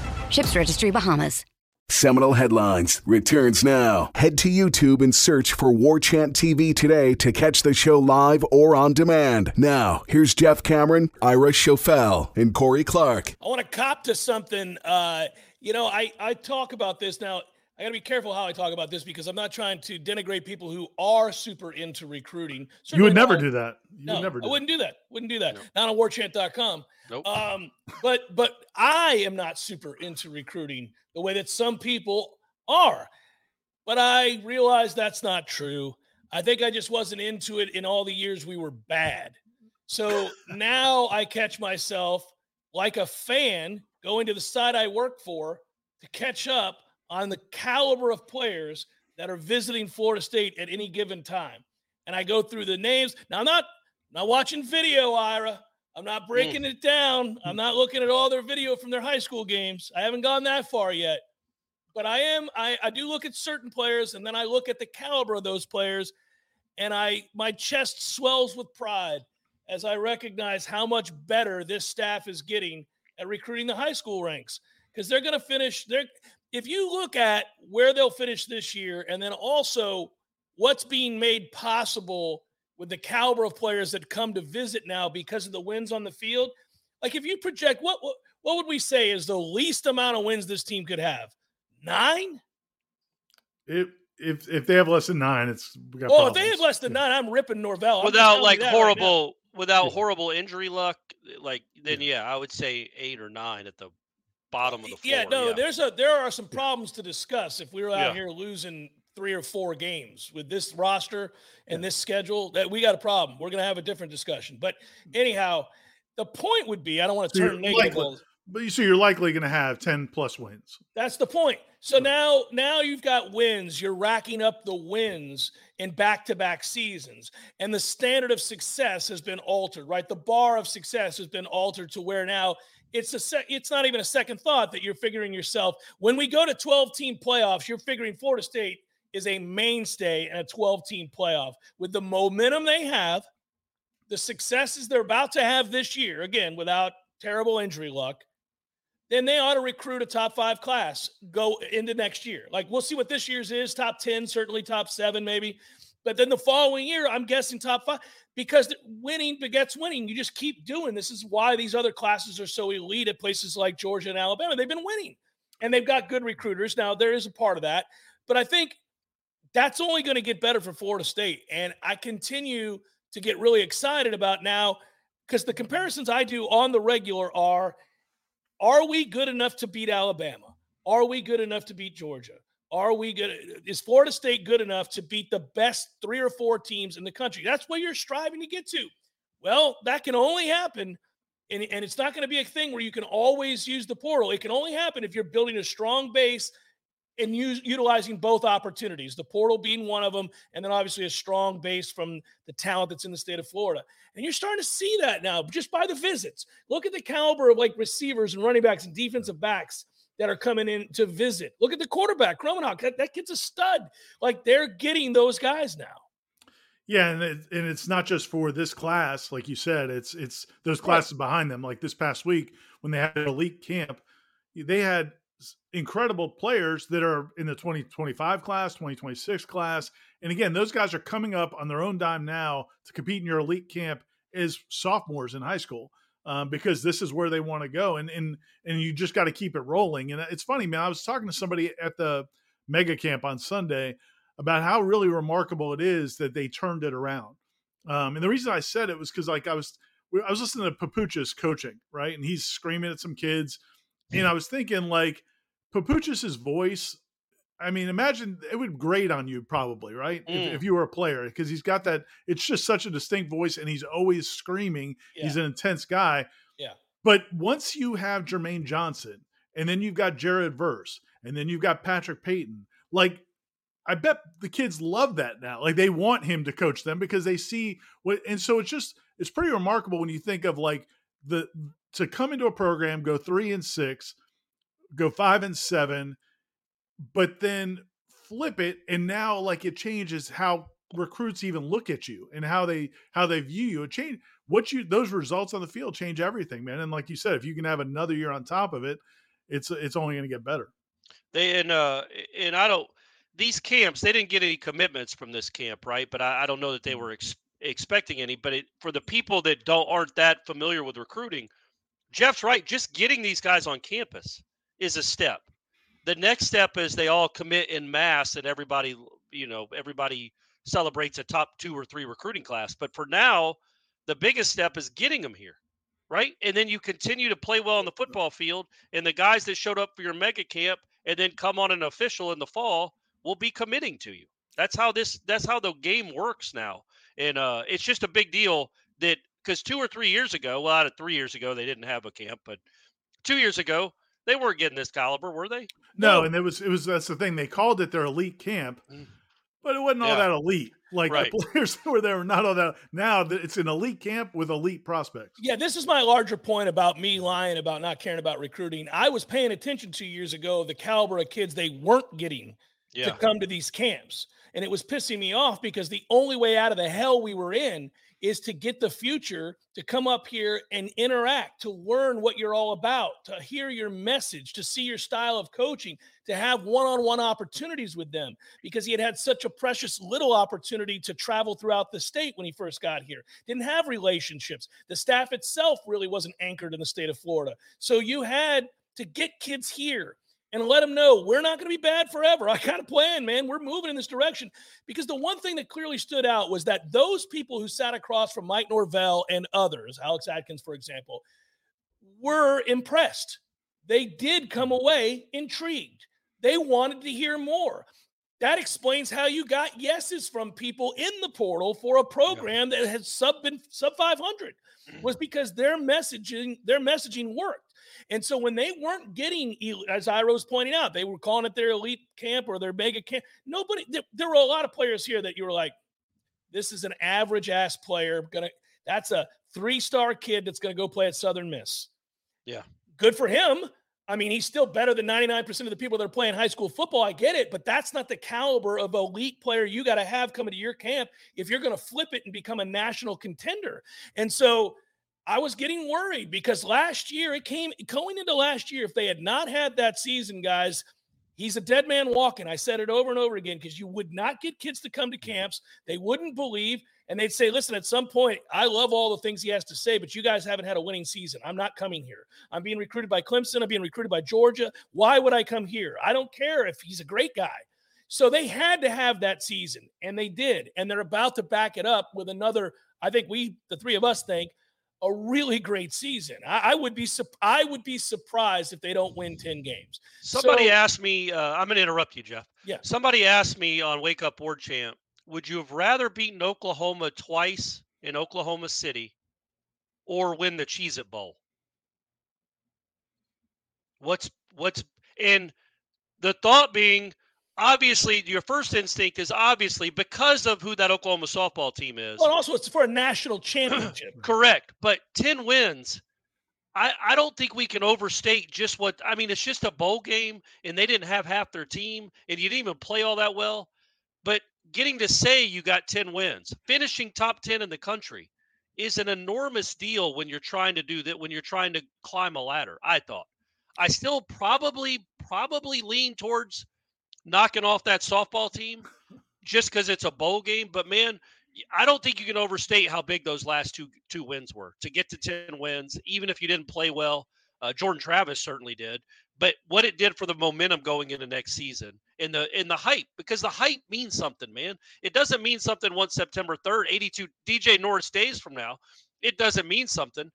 Ships Registry Bahamas. Seminole Headlines returns now. Head to YouTube and search for War Chant TV today to catch the show live or on demand. Now, here's Jeff Cameron, Ira Schoffel, and Corey Clark. I want to cop to something. Uh, you know, I, I talk about this now. I got to be careful how I talk about this because I'm not trying to denigrate people who are super into recruiting. Certainly you would never do that. You no, would never I wouldn't that. do that. Wouldn't do that. No. Not on warchant.com. Nope. Um, but but I am not super into recruiting the way that some people are. But I realize that's not true. I think I just wasn't into it in all the years we were bad. So now I catch myself like a fan going to the side I work for to catch up on the caliber of players that are visiting Florida State at any given time. And I go through the names. Now I'm not not watching video, Ira. I'm not breaking mm. it down. I'm not looking at all their video from their high school games. I haven't gone that far yet. But I am I, I do look at certain players and then I look at the caliber of those players and I my chest swells with pride as I recognize how much better this staff is getting at recruiting the high school ranks because they're going to finish they're if you look at where they'll finish this year and then also what's being made possible with the caliber of players that come to visit now because of the wins on the field, like if you project what what, what would we say is the least amount of wins this team could have? Nine? If if if they have less than nine, it's we got well. Problems. If they have less than nine, I'm ripping Norvell. Without like horrible, right without yeah. horrible injury luck, like then yeah. yeah, I would say eight or nine at the bottom of the floor. Yeah, no, yeah. there's a there are some problems to discuss if we were out yeah. here losing three or four games with this roster and yeah. this schedule. That we got a problem. We're going to have a different discussion. But mm. anyhow, the point would be I don't want to so turn negative. Likely, but you so you're likely going to have ten plus wins. That's the point. So now now you've got wins. You're racking up the wins in back-to-back seasons, and the standard of success has been altered. Right, the bar of success has been altered to where now it's a sec- it's not even a second thought that you're figuring yourself when we go to 12 team playoffs you're figuring Florida State is a mainstay in a 12 team playoff with the momentum they have the successes they're about to have this year again without terrible injury luck then they ought to recruit a top 5 class go into next year like we'll see what this year's is top 10 certainly top 7 maybe but then the following year, I'm guessing top five because winning begets winning. You just keep doing. This is why these other classes are so elite at places like Georgia and Alabama. They've been winning, and they've got good recruiters. Now there is a part of that, but I think that's only going to get better for Florida State. And I continue to get really excited about now because the comparisons I do on the regular are: Are we good enough to beat Alabama? Are we good enough to beat Georgia? Are we good? Is Florida State good enough to beat the best three or four teams in the country? That's where you're striving to get to. Well, that can only happen, and, and it's not going to be a thing where you can always use the portal. It can only happen if you're building a strong base and use, utilizing both opportunities, the portal being one of them, and then obviously a strong base from the talent that's in the state of Florida. And you're starting to see that now just by the visits. Look at the caliber of like receivers and running backs and defensive backs that are coming in to visit. Look at the quarterback, Kromenhoek. That, that kid's a stud. Like they're getting those guys now. Yeah, and it, and it's not just for this class, like you said. It's it's those classes right. behind them. Like this past week when they had elite camp, they had incredible players that are in the 2025 class, 2026 class. And again, those guys are coming up on their own dime now to compete in your elite camp as sophomores in high school um, because this is where they want to go, and and and you just got to keep it rolling. And it's funny, man. I was talking to somebody at the mega camp on Sunday about how really remarkable it is that they turned it around. Um, and the reason I said it was because like I was I was listening to Papuchis coaching, right, and he's screaming at some kids, and I was thinking like Papuchis's voice I mean, imagine it would grate on you probably, right? Mm. If, if, you were a player, because he's got that, it's just such a distinct voice and he's always screaming. Yeah. He's an intense guy. Yeah. But once you have Jermaine Johnson and then you've got Jared Verse and then you've got Patrick Payton, like, I bet the kids love that now. Like they want him to coach them because they see what, and so it's just, it's pretty remarkable when you think of like the, to come into a program, go three and six, go five and seven, but then flip it and now like it changes how recruits even look at you and how they how they view you. It change what you those results on the field change everything, man. And like you said, if you can have another year on top of it, it's it's only going to get better. They and uh and I don't these camps they didn't get any commitments from this camp, right? But I, I don't know that they mm. were ex- expecting any. But it, for the people that don't aren't that familiar with recruiting, Jeff's right. Just getting these guys on campus is a step The next step is they all commit in mass, and everybody, you know, everybody celebrates a top two or three recruiting class. But for now, the biggest step is getting them here, right? And then you continue to play well on the football field, and the guys that showed up for your mega camp and then come on an official in the fall will be committing to you. That's how this. That's how the game works now, and uh, it's just a big deal that because two or three years ago, well, out of three years ago, they didn't have a camp, but two years ago, they weren't getting this caliber, were they? No, no. and it was it was that's the thing. They called it their elite camp, mm. but it wasn't all yeah. that elite. Like right. the players [LAUGHS] were there were not all that. Now it's an elite camp with elite prospects. Yeah, this is my larger point about me lying about not caring about recruiting. I was paying attention two years ago the caliber of kids they weren't getting yeah. to come to these camps. And it was pissing me off because the only way out of the hell we were in is to get the future to come up here and interact, to learn what you're all about, to hear your message, to see your style of coaching, to have one on one opportunities with them because he had had such a precious little opportunity to travel throughout the state when he first got here. Didn't have relationships. The staff itself really wasn't anchored in the state of Florida. So you had to get kids here and let them know we're not going to be bad forever. I got a plan, man. We're moving in this direction. Because the one thing that clearly stood out was that those people who sat across from Mike Norvell and others, Alex Atkins, for example, were impressed. They did come away intrigued. They wanted to hear more. That explains how you got yeses from people in the portal for a program that had sub been sub 500 was [CLEARS THROAT] because their messaging their messaging worked. And so when they weren't getting, as Ira was pointing out, they were calling it their elite camp or their mega camp. Nobody, there, there were a lot of players here that you were like, this is an average ass player. Gonna, that's a three star kid that's going to go play at Southern Miss. Yeah. Good for him. I mean, he's still better than 99% of the people that are playing high school football. I get it, but that's not the caliber of elite player you got to have coming to your camp if you're going to flip it and become a national contender. And so I was getting worried because last year it came going into last year. If they had not had that season, guys, he's a dead man walking. I said it over and over again because you would not get kids to come to camps. They wouldn't believe, and they'd say, "Listen, at some point, I love all the things he has to say, but you guys haven't had a winning season. I'm not coming here. I'm being recruited by Clemson. I'm being recruited by Georgia. Why would I come here? I don't care if he's a great guy." So they had to have that season, and they did, and they're about to back it up with another. I think we, the three of us, think a really great season. I, I, would be I would be surprised if they don't win ten games. Somebody so, asked me. Uh, I'm going to interrupt you, Jeff. Yeah. Somebody asked me on Wake Up War Chant, would you have rather beaten Oklahoma twice in Oklahoma City, or win the Cheez It Bowl? What's what's and the thought being obviously your first instinct is obviously because of who that Oklahoma softball team is. Well, also it's for a national championship. [CLEARS THROAT] Correct. But 10 wins, I, I don't think we can overstate just what I mean, it's just a bowl game and they didn't have half their team and you didn't even play all that well. But getting to say you got 10 wins, finishing top 10 in the country is an enormous deal when you're trying to do that, when you're trying to climb a ladder, I thought. I still probably probably lean towards knocking off that softball team just because it's a bowl game. But man, I don't think you can overstate how big those last two two wins were to get to ten wins, even if you didn't play well. Uh, Jordan Travis certainly did, but what it did for the momentum going into next season in the in the hype because the hype means something, man. It doesn't mean something once September third, eighty two DJ Norris days from now. It doesn't mean something,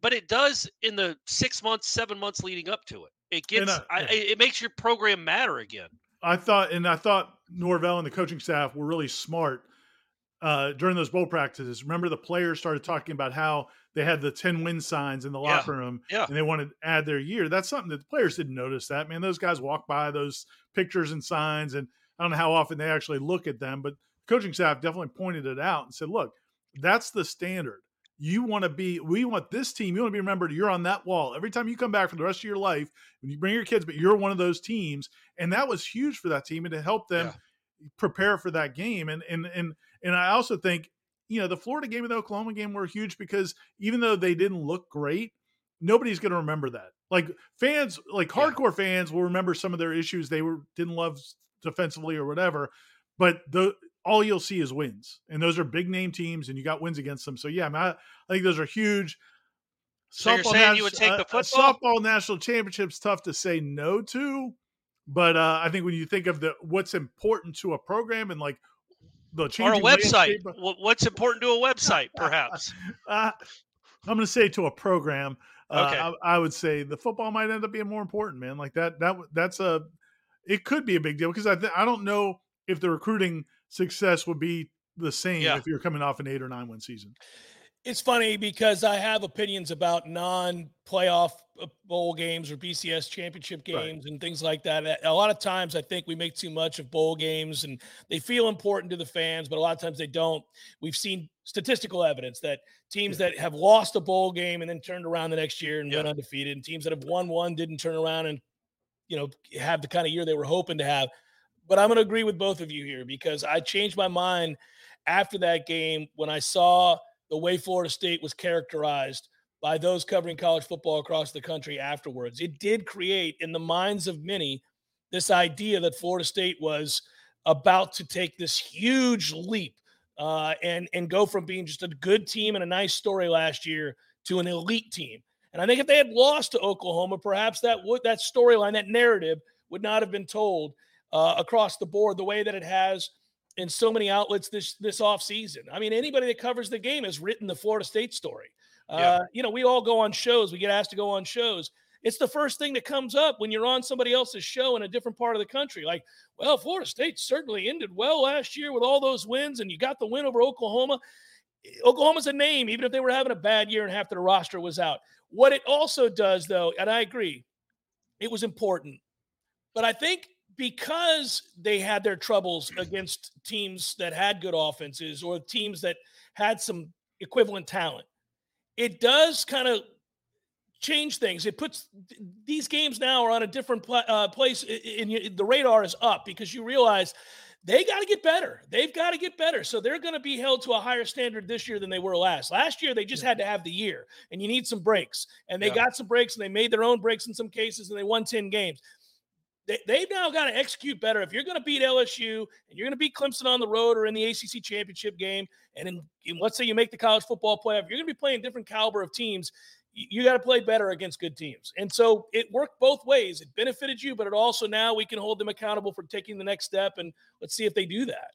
but it does in the six months, seven months leading up to it. It gets, uh, I, it makes your program matter again. I thought, and I thought Norvell and the coaching staff were really smart uh, during those bowl practices. Remember, the players started talking about how they had the 10 win signs in the yeah. locker room yeah. and they wanted to add their year. That's something that the players didn't notice that, man. Those guys walk by those pictures and signs, and I don't know how often they actually look at them, but the coaching staff definitely pointed it out and said, look, that's the standard you want to be we want this team you want to be remembered you're on that wall every time you come back for the rest of your life when you bring your kids but you're one of those teams and that was huge for that team and to help them yeah. prepare for that game and and and and i also think you know the florida game and the oklahoma game were huge because even though they didn't look great nobody's going to remember that like fans like hardcore yeah. fans will remember some of their issues they were didn't love defensively or whatever but the all you'll see is wins, and those are big name teams, and you got wins against them. So yeah, I, mean, I, I think those are huge. So softball you're saying you would take the football? softball national championship's tough to say no to, But uh, I think when you think of the what's important to a program and like the or a website. landscape What's important to a website, perhaps? [LAUGHS] uh, I'm going to say to a program. Uh, Okay. I, I would say the football might end up being more important, man. Like that. That that's a. It could be a big deal because I th- I don't know if the recruiting success would be the same Yeah. if you're coming off an eight or nine win season. It's funny because I have opinions about non-playoff uh, bowl games or BCS championship Right. games and things like that. A- A lot of times, I think we make too much of bowl games, and they feel important to the fans, but a lot of times they don't. We've seen statistical evidence that teams that have lost a bowl game and then turned around the next year and went undefeated, and teams that have won one didn't turn around and you know have the kind of year they were hoping to have. But I'm going to agree with both of you here because I changed my mind after that game when I saw the way Florida State was characterized by those covering college football across the country afterwards. It did create in the minds of many this idea that Florida State was about to take this huge leap uh, and and go from being just a good team and a nice story last year to an elite team. And I think if they had lost to Oklahoma, perhaps that would that storyline, that narrative would not have been told uh, across the board the way that it has in so many outlets this this offseason. I mean, anybody that covers the game has written the Florida State story. Uh, Yeah. you know, we all go on shows. We get asked to go on shows. It's the first thing that comes up when you're on somebody else's show in a different part of the country. Like, well, Florida State certainly ended well last year with all those wins, and you got the win over Oklahoma. Oklahoma's a name, even if they were having a bad year and half their roster was out. What it also does, though, and I agree, it was important. But I think because they had their troubles against teams that had good offenses or teams that had some equivalent talent, it does kind of change things. It puts these games now are on a different pla- uh, place, and the radar is up because you realize they got to get better. They've got to get better. So they're going to be held to a higher standard this year than they were last. Last year, they just had to have the year, and you need some breaks. And they Yeah. got some breaks, and they made their own breaks in some cases, and they won 10 games. They, they've now got to execute better. If you're going to beat LSU and you're going to beat Clemson on the road or in the ACC championship game, and in, in let's say you make the college football playoff, you're going to be playing different caliber of teams. You, you got to play better against good teams. And so it worked both ways. It benefited you, but it also now we can hold them accountable for taking the next step. And let's see if they do that.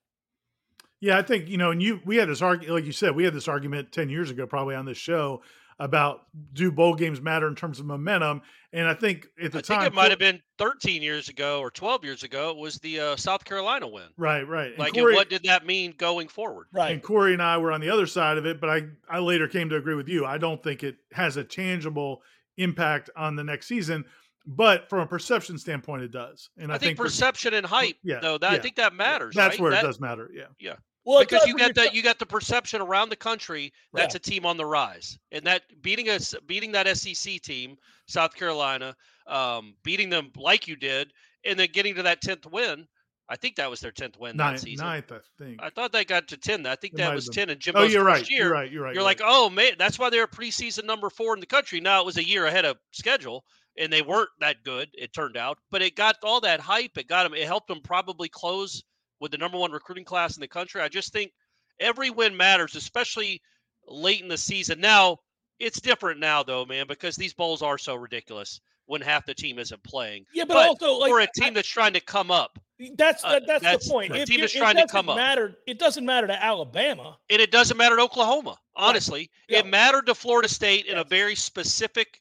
Yeah, I think you know, and you we had this argument, like you said, we had this argument ten years ago, probably on this show about do bowl games matter in terms of momentum, and I think at the I time think it might have been 13 years ago or 12 years ago. It was the uh, South Carolina win. right, right. And Like, Corey, and what did that mean going forward? Right. And Corey and I were on the other side of it, but I I later came to agree with you. I don't think it has a tangible impact on the next season, but from a perception standpoint, it does. And I, I, think, per- perception and hype, yeah, though, that, yeah. I think that matters. that's right? where That- it does matter. Yeah, yeah, Well, because you got you're that you got the perception around the country that's a team on the rise and that beating us beating that sec team south carolina um, beating them like you did and then getting to that 10th win i think that was their 10th win that ninth, season ninth, I think. i thought they got to 10 i think It that was been. 10 in oh, you're first right. year You're right. You're right. you're like oh man that's why they're preseason number four in the country now it was a year ahead of schedule and they weren't that good it turned out but it got all that hype it got them it helped them probably close with the number one recruiting class in the country i just think every win matters especially late in the season now it's different now though man because these bowls are so ridiculous when half the team isn't playing yeah, but, but also like for a team that's trying to come up that's uh, that, that's, that's the point. If team is trying to it come doesn't up. Matter. It doesn't matter to Alabama. and it doesn't matter to Oklahoma. Honestly, Yeah. it mattered to Florida State in a very specific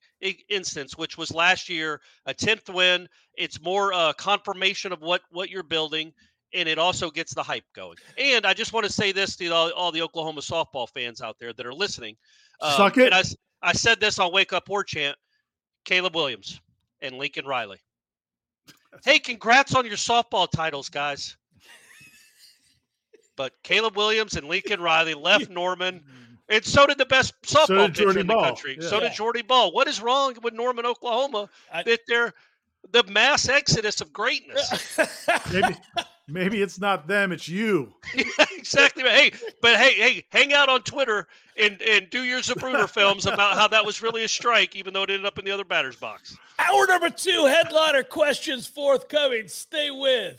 instance, which was last year, a tenth win. It's more uh, confirmation of what what you're building, and it also gets the hype going. And I just want to say this to all, all the Oklahoma softball fans out there that are listening. Um, Suck it. And I, s- I said this on Wake Up War Chant. Caleb Williams and Lincoln Riley. Hey, congrats on your softball titles, guys. But Caleb Williams and Lincoln Riley left Norman, and so did the best softball did pitcher Jordy in the Bahl, country. yeah. So did Jordy Bahl. What is wrong with Norman, Oklahoma? I- that they're the mass exodus of greatness. maybe maybe it's not them, it's you. [LAUGHS] exactly. Hey, but hey, hey, hang out on Twitter and and do your Zapruder films about how that was really a strike, even though it ended up in the other batter's box. Hour number two, headliner questions forthcoming. Stay with